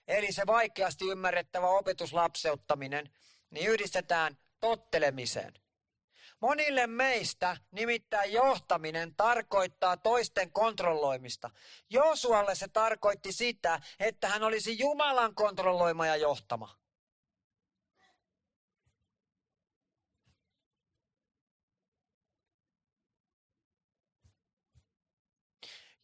eli se vaikeasti ymmärrettävä opetuslapseuttaminen, niin yhdistetään tottelemiseen. Monille meistä nimittäin johtaminen tarkoittaa toisten kontrolloimista. Josualle se tarkoitti sitä, että hän olisi Jumalan kontrolloima ja johtama.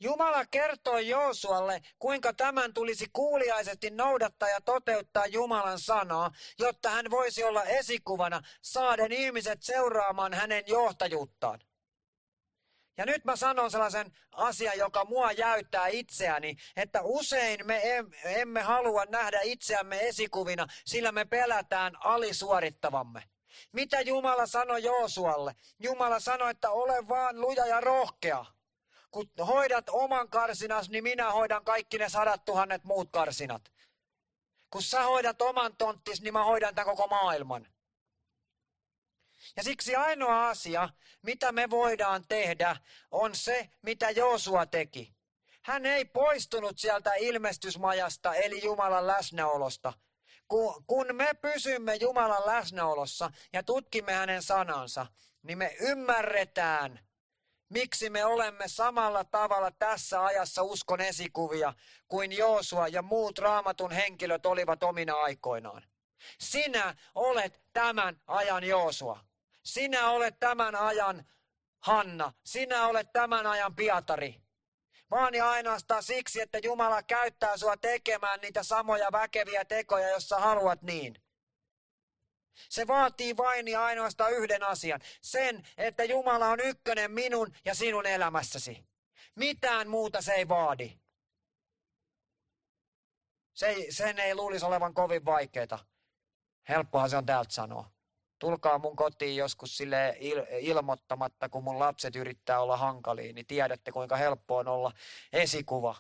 Jumala kertoi Joosualle, kuinka tämän tulisi kuuliaisesti noudattaa ja toteuttaa Jumalan sanaa, jotta hän voisi olla esikuvana saaden ihmiset seuraamaan hänen johtajuuttaan. Ja nyt mä sanon sellaisen asian, joka mua jäyttää itseäni, että usein me emme halua nähdä itseämme esikuvina, sillä me pelätään alisuorittavamme. Mitä Jumala sanoi Joosualle? Jumala sanoi, että ole vaan luja ja rohkea kun hoidat oman karsinas, niin minä hoidan kaikki ne sadat tuhannet muut karsinat. Kun sä hoidat oman tonttis, niin mä hoidan tämän koko maailman. Ja siksi ainoa asia, mitä me voidaan tehdä, on se, mitä Joosua teki. Hän ei poistunut sieltä ilmestysmajasta, eli Jumalan läsnäolosta. Kun, me pysymme Jumalan läsnäolossa ja tutkimme hänen sanansa, niin me ymmärretään, Miksi me olemme samalla tavalla tässä ajassa uskon esikuvia kuin Joosua ja muut raamatun henkilöt olivat omina aikoinaan? Sinä olet tämän ajan Joosua. Sinä olet tämän ajan Hanna. Sinä olet tämän ajan Pietari. Vaan ja ainoastaan siksi, että Jumala käyttää sua tekemään niitä samoja väkeviä tekoja, jos sä haluat niin. Se vaatii vain ja ainoastaan yhden asian. Sen, että Jumala on ykkönen minun ja sinun elämässäsi. Mitään muuta se ei vaadi. Se ei, sen ei luulisi olevan kovin vaikeaa. Helppohan se on täältä sanoa. Tulkaa mun kotiin joskus sille il- ilmoittamatta, kun mun lapset yrittää olla hankaliin, niin tiedätte kuinka helppo on olla esikuva.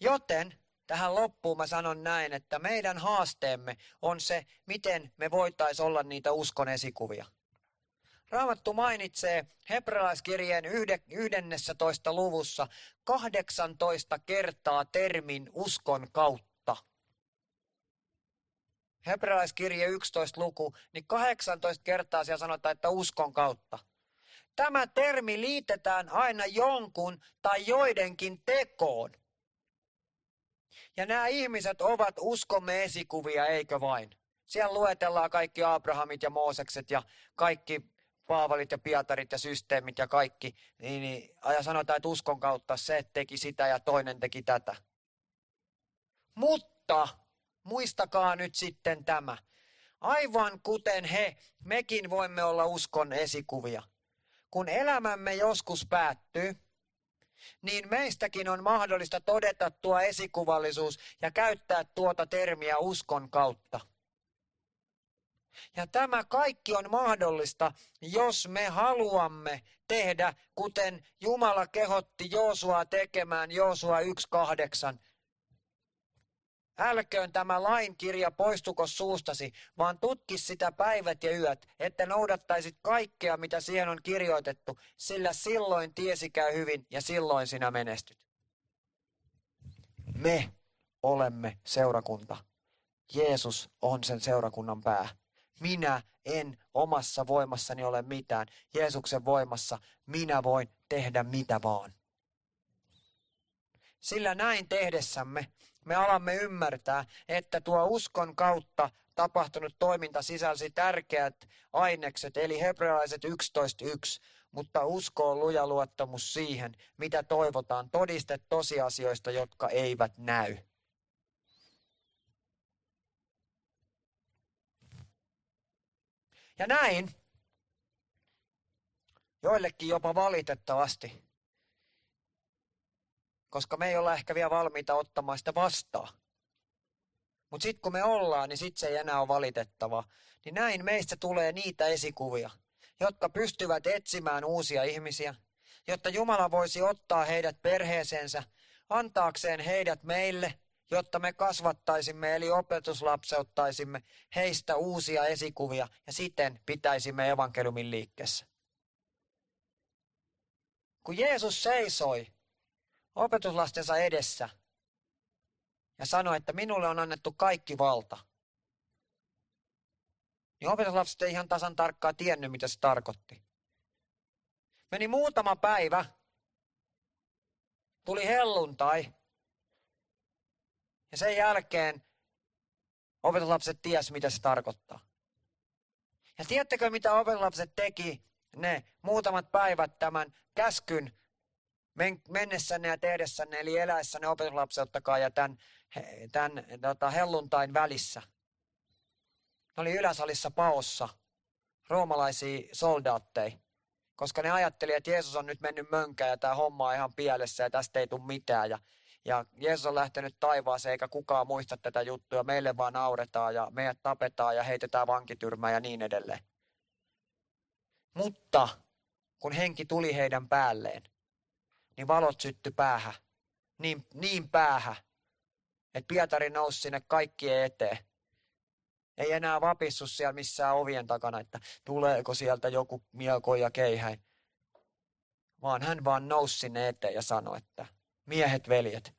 Joten tähän loppuun mä sanon näin, että meidän haasteemme on se, miten me voitaisiin olla niitä uskon esikuvia. Raamattu mainitsee hebrealaiskirjeen 11. luvussa 18 kertaa termin uskon kautta. Hebrealaiskirje 11 luku, niin 18 kertaa siellä sanotaan, että uskon kautta. Tämä termi liitetään aina jonkun tai joidenkin tekoon. Ja nämä ihmiset ovat uskomme esikuvia, eikö vain? Siellä luetellaan kaikki Abrahamit ja Moosekset ja kaikki Paavalit ja Pietarit ja systeemit ja kaikki. Niin, niin, ja sanotaan, että uskon kautta se teki sitä ja toinen teki tätä. Mutta muistakaa nyt sitten tämä. Aivan kuten he, mekin voimme olla uskon esikuvia. Kun elämämme joskus päättyy, niin meistäkin on mahdollista todeta tuo esikuvallisuus ja käyttää tuota termiä uskon kautta. Ja tämä kaikki on mahdollista, jos me haluamme tehdä, kuten Jumala kehotti Joosua tekemään Joosua 1.8. Älköön tämä lainkirja poistuko suustasi, vaan tutki sitä päivät ja yöt, että noudattaisit kaikkea, mitä siihen on kirjoitettu, sillä silloin tiesi käy hyvin ja silloin sinä menestyt. Me olemme seurakunta. Jeesus on sen seurakunnan pää. Minä en omassa voimassani ole mitään. Jeesuksen voimassa minä voin tehdä mitä vaan. Sillä näin tehdessämme me alamme ymmärtää, että tuo uskon kautta tapahtunut toiminta sisälsi tärkeät ainekset, eli hebrealaiset 11.1, mutta usko on luja luottamus siihen, mitä toivotaan, todiste tosiasioista, jotka eivät näy. Ja näin, joillekin jopa valitettavasti, koska me ei olla ehkä vielä valmiita ottamaan sitä vastaan. Mutta sitten kun me ollaan, niin sitten se ei enää ole valitettava. Niin näin meistä tulee niitä esikuvia, jotka pystyvät etsimään uusia ihmisiä, jotta Jumala voisi ottaa heidät perheeseensä, antaakseen heidät meille, jotta me kasvattaisimme eli opetuslapseuttaisimme heistä uusia esikuvia ja siten pitäisimme evankeliumin liikkeessä. Kun Jeesus seisoi opetuslastensa edessä ja sanoi, että minulle on annettu kaikki valta. Niin opetuslapset ei ihan tasan tarkkaan tiennyt, mitä se tarkoitti. Meni muutama päivä, tuli helluntai, ja sen jälkeen opetuslapset ties, mitä se tarkoittaa. Ja tiedättekö, mitä opetuslapset teki ne muutamat päivät tämän käskyn mennessänne ja tehdessänne, eli eläessänne opetuslapseuttakaa ja tämän, tämän tota, helluntain välissä. Ne oli yläsalissa paossa, roomalaisia soldaatteja, koska ne ajatteli, että Jeesus on nyt mennyt mönkään ja tämä homma on ihan pielessä ja tästä ei tule mitään. Ja, ja Jeesus on lähtenyt taivaaseen eikä kukaan muista tätä juttua. Meille vaan nauretaan ja meidät tapetaan ja heitetään vankityrmään ja niin edelleen. Mutta kun henki tuli heidän päälleen, niin valot sytty päähän. Niin, niin päähän, että Pietari nousi sinne kaikkien eteen. Ei enää vapissu siellä missään ovien takana, että tuleeko sieltä joku mielko ja keihäin. Vaan hän vaan nousi sinne eteen ja sanoi, että miehet, veljet.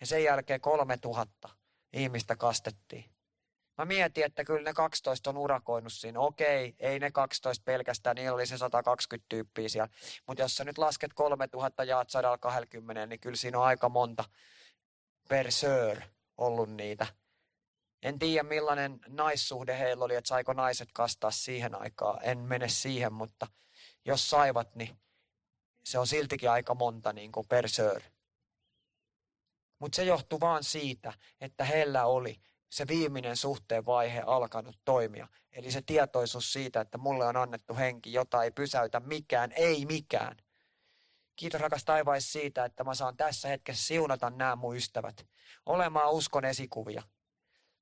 Ja sen jälkeen kolme tuhatta ihmistä kastettiin. Mä mietin, että kyllä ne 12 on urakoinut siinä. Okei, ei ne 12 pelkästään, niillä oli se 120 tyyppiä siellä. Mutta jos sä nyt lasket 3000 jaat 120, niin kyllä siinä on aika monta per sör ollut niitä. En tiedä millainen naissuhde heillä oli, että saiko naiset kastaa siihen aikaan. En mene siihen, mutta jos saivat, niin se on siltikin aika monta niin kuin per sör. Mutta se johtui vaan siitä, että heillä oli se viimeinen suhteen vaihe alkanut toimia. Eli se tietoisuus siitä, että mulle on annettu henki, jota ei pysäytä mikään, ei mikään. Kiitos rakas taivais siitä, että mä saan tässä hetkessä siunata nämä mun ystävät. Olemaan uskon esikuvia.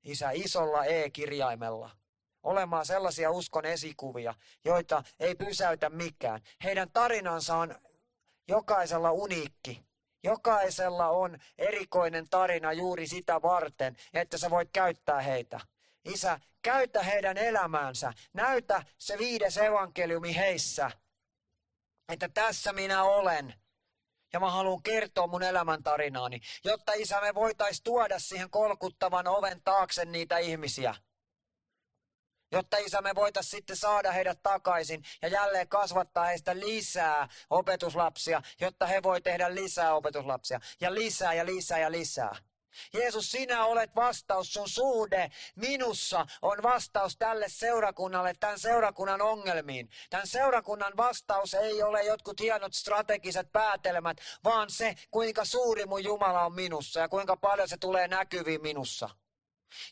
Isä isolla E-kirjaimella. Olemaan sellaisia uskon esikuvia, joita ei pysäytä mikään. Heidän tarinansa on jokaisella uniikki. Jokaisella on erikoinen tarina juuri sitä varten, että sä voit käyttää heitä. Isä, käytä heidän elämäänsä. Näytä se viides evankeliumi heissä. Että tässä minä olen. Ja mä haluan kertoa mun elämäntarinaani, jotta isä me voitais tuoda siihen kolkuttavan oven taakse niitä ihmisiä jotta isä me voitaisiin sitten saada heidät takaisin ja jälleen kasvattaa heistä lisää opetuslapsia, jotta he voi tehdä lisää opetuslapsia ja lisää ja lisää ja lisää. Jeesus, sinä olet vastaus, sun suhde minussa on vastaus tälle seurakunnalle, tämän seurakunnan ongelmiin. Tämän seurakunnan vastaus ei ole jotkut hienot strategiset päätelmät, vaan se, kuinka suuri mun Jumala on minussa ja kuinka paljon se tulee näkyviin minussa.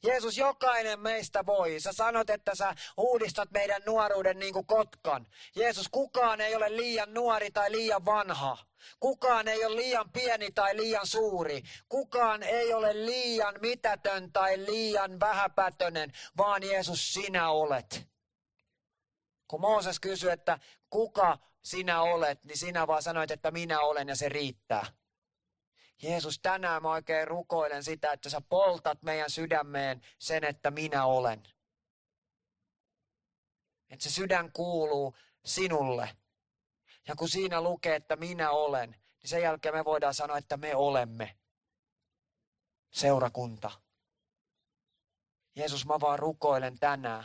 Jeesus, jokainen meistä voi. Sä sanot, että sä uudistat meidän nuoruuden niin kuin kotkan. Jeesus, kukaan ei ole liian nuori tai liian vanha. Kukaan ei ole liian pieni tai liian suuri. Kukaan ei ole liian mitätön tai liian vähäpätönen, vaan Jeesus, sinä olet. Kun Mooses kysyi, että kuka sinä olet, niin sinä vaan sanoit, että minä olen ja se riittää. Jeesus, tänään mä oikein rukoilen sitä, että sä poltat meidän sydämeen sen, että minä olen. Että se sydän kuuluu sinulle. Ja kun siinä lukee, että minä olen, niin sen jälkeen me voidaan sanoa, että me olemme seurakunta. Jeesus, mä vaan rukoilen tänään,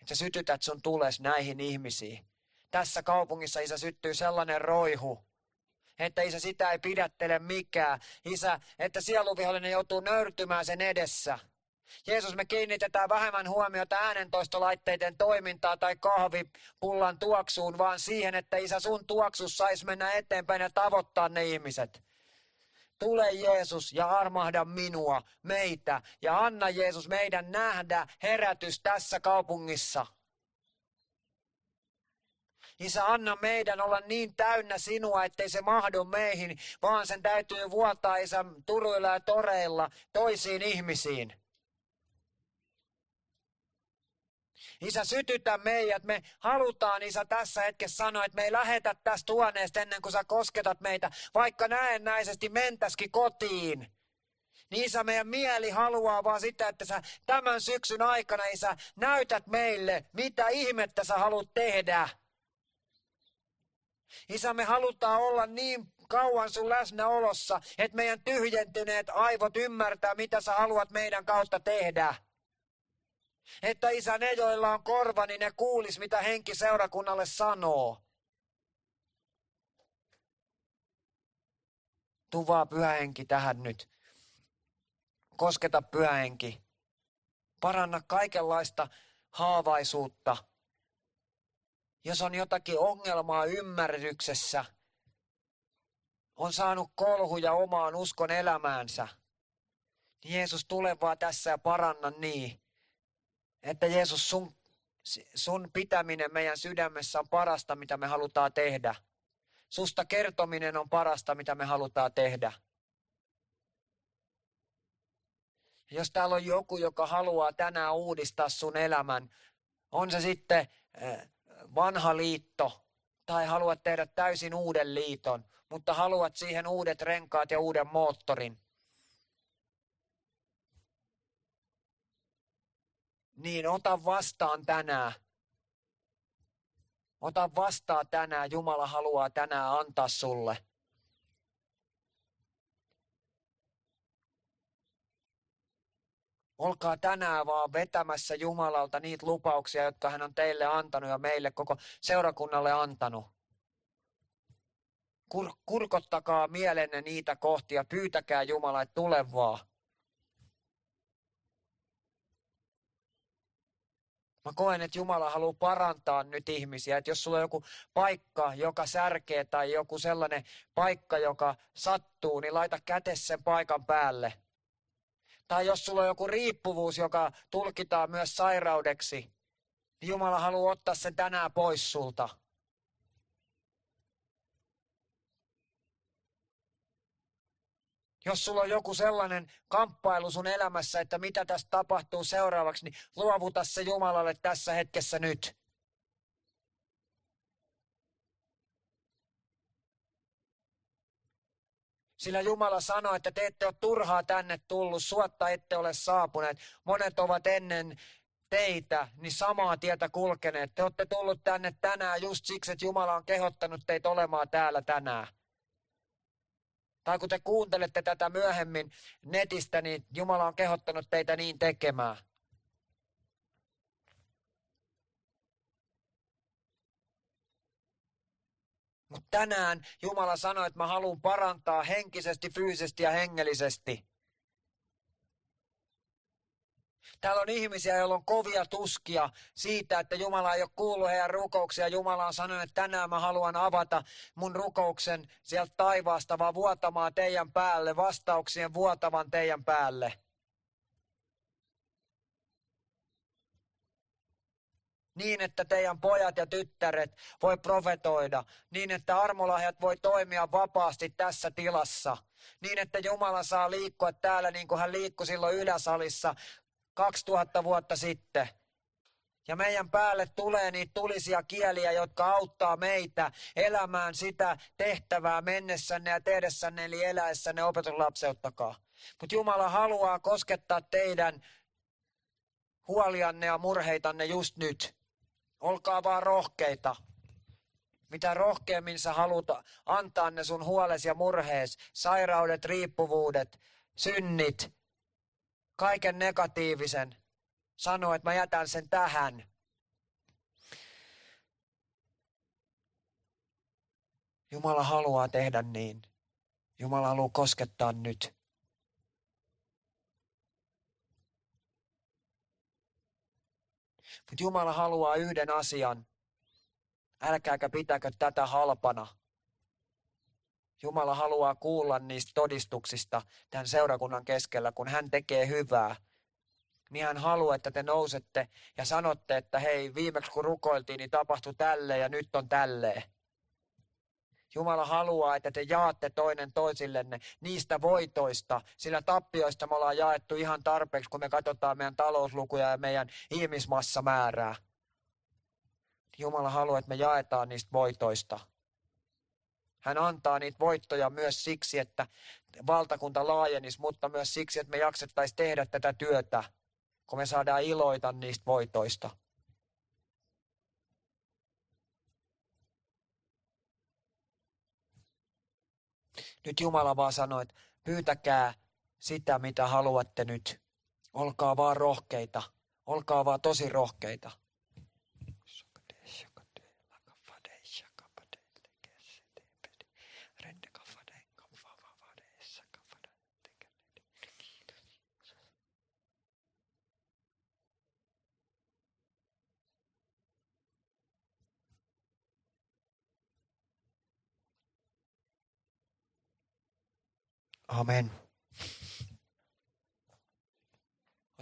että sä sytytät sun tules näihin ihmisiin. Tässä kaupungissa, Isä, syttyy sellainen roihu, että isä sitä ei pidättele mikään. Isä, että sieluvihollinen joutuu nöyrtymään sen edessä. Jeesus, me kiinnitetään vähemmän huomiota äänentoistolaitteiden toimintaa tai kahvipullan tuoksuun, vaan siihen, että isä sun tuoksus saisi mennä eteenpäin ja tavoittaa ne ihmiset. Tule Jeesus ja armahda minua, meitä ja anna Jeesus meidän nähdä herätys tässä kaupungissa. Isä, anna meidän olla niin täynnä sinua, ettei se mahdu meihin, vaan sen täytyy vuotaa, Isä, turuilla ja toreilla toisiin ihmisiin. Isä, sytytä meidät. Me halutaan, Isä, tässä hetkessä sanoa, että me ei lähetä tästä huoneesta ennen kuin sä kosketat meitä, vaikka näennäisesti mentäskin kotiin. Niin Isä, meidän mieli haluaa vaan sitä, että sä tämän syksyn aikana, Isä, näytät meille, mitä ihmettä sä haluat tehdä. Isä, me halutaan olla niin kauan sun läsnäolossa, että meidän tyhjentyneet aivot ymmärtää, mitä sä haluat meidän kautta tehdä. Että isä, ne joilla on korva, niin ne kuulis, mitä henki seurakunnalle sanoo. Tuvaa pyhähenki tähän nyt. Kosketa pyhähenki. Paranna kaikenlaista haavaisuutta, jos on jotakin ongelmaa ymmärryksessä, on saanut kolhuja omaan uskon elämäänsä, niin Jeesus tule vaan tässä ja paranna niin, että Jeesus sun, sun pitäminen meidän sydämessä on parasta, mitä me halutaan tehdä. Susta kertominen on parasta, mitä me halutaan tehdä. Jos täällä on joku, joka haluaa tänään uudistaa sun elämän, on se sitten eh, vanha liitto tai haluat tehdä täysin uuden liiton, mutta haluat siihen uudet renkaat ja uuden moottorin, niin ota vastaan tänään. Ota vastaan tänään. Jumala haluaa tänään antaa sulle. Olkaa tänään vaan vetämässä Jumalalta niitä lupauksia, jotka hän on teille antanut ja meille koko seurakunnalle antanut. Kur, kurkottakaa mielenne niitä kohtia, pyytäkää Jumala, että tule vaan. Mä koen, että Jumala haluaa parantaa nyt ihmisiä. Että jos sulla on joku paikka, joka särkee tai joku sellainen paikka, joka sattuu, niin laita kätes sen paikan päälle. Tai jos sulla on joku riippuvuus, joka tulkitaan myös sairaudeksi, niin Jumala haluaa ottaa sen tänään pois sulta. Jos sulla on joku sellainen kamppailu sun elämässä, että mitä tästä tapahtuu seuraavaksi, niin luovuta se Jumalalle tässä hetkessä nyt. Sillä Jumala sanoi, että te ette ole turhaa tänne tullut, suotta ette ole saapuneet. Monet ovat ennen teitä, niin samaa tietä kulkeneet. Te olette tullut tänne tänään just siksi, että Jumala on kehottanut teitä olemaan täällä tänään. Tai kun te kuuntelette tätä myöhemmin netistä, niin Jumala on kehottanut teitä niin tekemään. Mutta tänään Jumala sanoi, että mä haluan parantaa henkisesti, fyysisesti ja hengellisesti. Täällä on ihmisiä, joilla on kovia tuskia siitä, että Jumala ei ole kuullut heidän rukouksia. Jumala on sanonut, että tänään mä haluan avata mun rukouksen sieltä taivaasta, vaan vuotamaan teidän päälle, vastauksien vuotavan teidän päälle. Niin, että teidän pojat ja tyttäret voi profetoida, niin, että armolahjat voi toimia vapaasti tässä tilassa, niin, että Jumala saa liikkua täällä niin kuin hän liikkui silloin yläsalissa 2000 vuotta sitten. Ja meidän päälle tulee niitä tulisia kieliä, jotka auttaa meitä elämään sitä tehtävää mennessänne ja tehdessänne, eli eläessänne opetuslapseuttakaa. Mutta Jumala haluaa koskettaa teidän huolianne ja murheitanne just nyt. Olkaa vaan rohkeita. Mitä rohkeammin sä haluat antaa ne sun huoles ja murhees, sairaudet, riippuvuudet, synnit, kaiken negatiivisen, sanoo, että mä jätän sen tähän. Jumala haluaa tehdä niin. Jumala haluaa koskettaa nyt. Mutta Jumala haluaa yhden asian. Älkääkä pitäkö tätä halpana. Jumala haluaa kuulla niistä todistuksista tämän seurakunnan keskellä, kun hän tekee hyvää. Niin hän haluaa, että te nousette ja sanotte, että hei, viimeksi kun rukoiltiin, niin tapahtui tälle ja nyt on tälleen. Jumala haluaa, että te jaatte toinen toisillenne niistä voitoista, sillä tappioista me ollaan jaettu ihan tarpeeksi, kun me katsotaan meidän talouslukuja ja meidän ihmismassamäärää. Jumala haluaa, että me jaetaan niistä voitoista. Hän antaa niitä voittoja myös siksi, että valtakunta laajenisi, mutta myös siksi, että me jaksettaisiin tehdä tätä työtä, kun me saadaan iloita niistä voitoista. Nyt Jumala vaan sanoi, että pyytäkää sitä, mitä haluatte nyt. Olkaa vaan rohkeita. Olkaa vaan tosi rohkeita. Amen.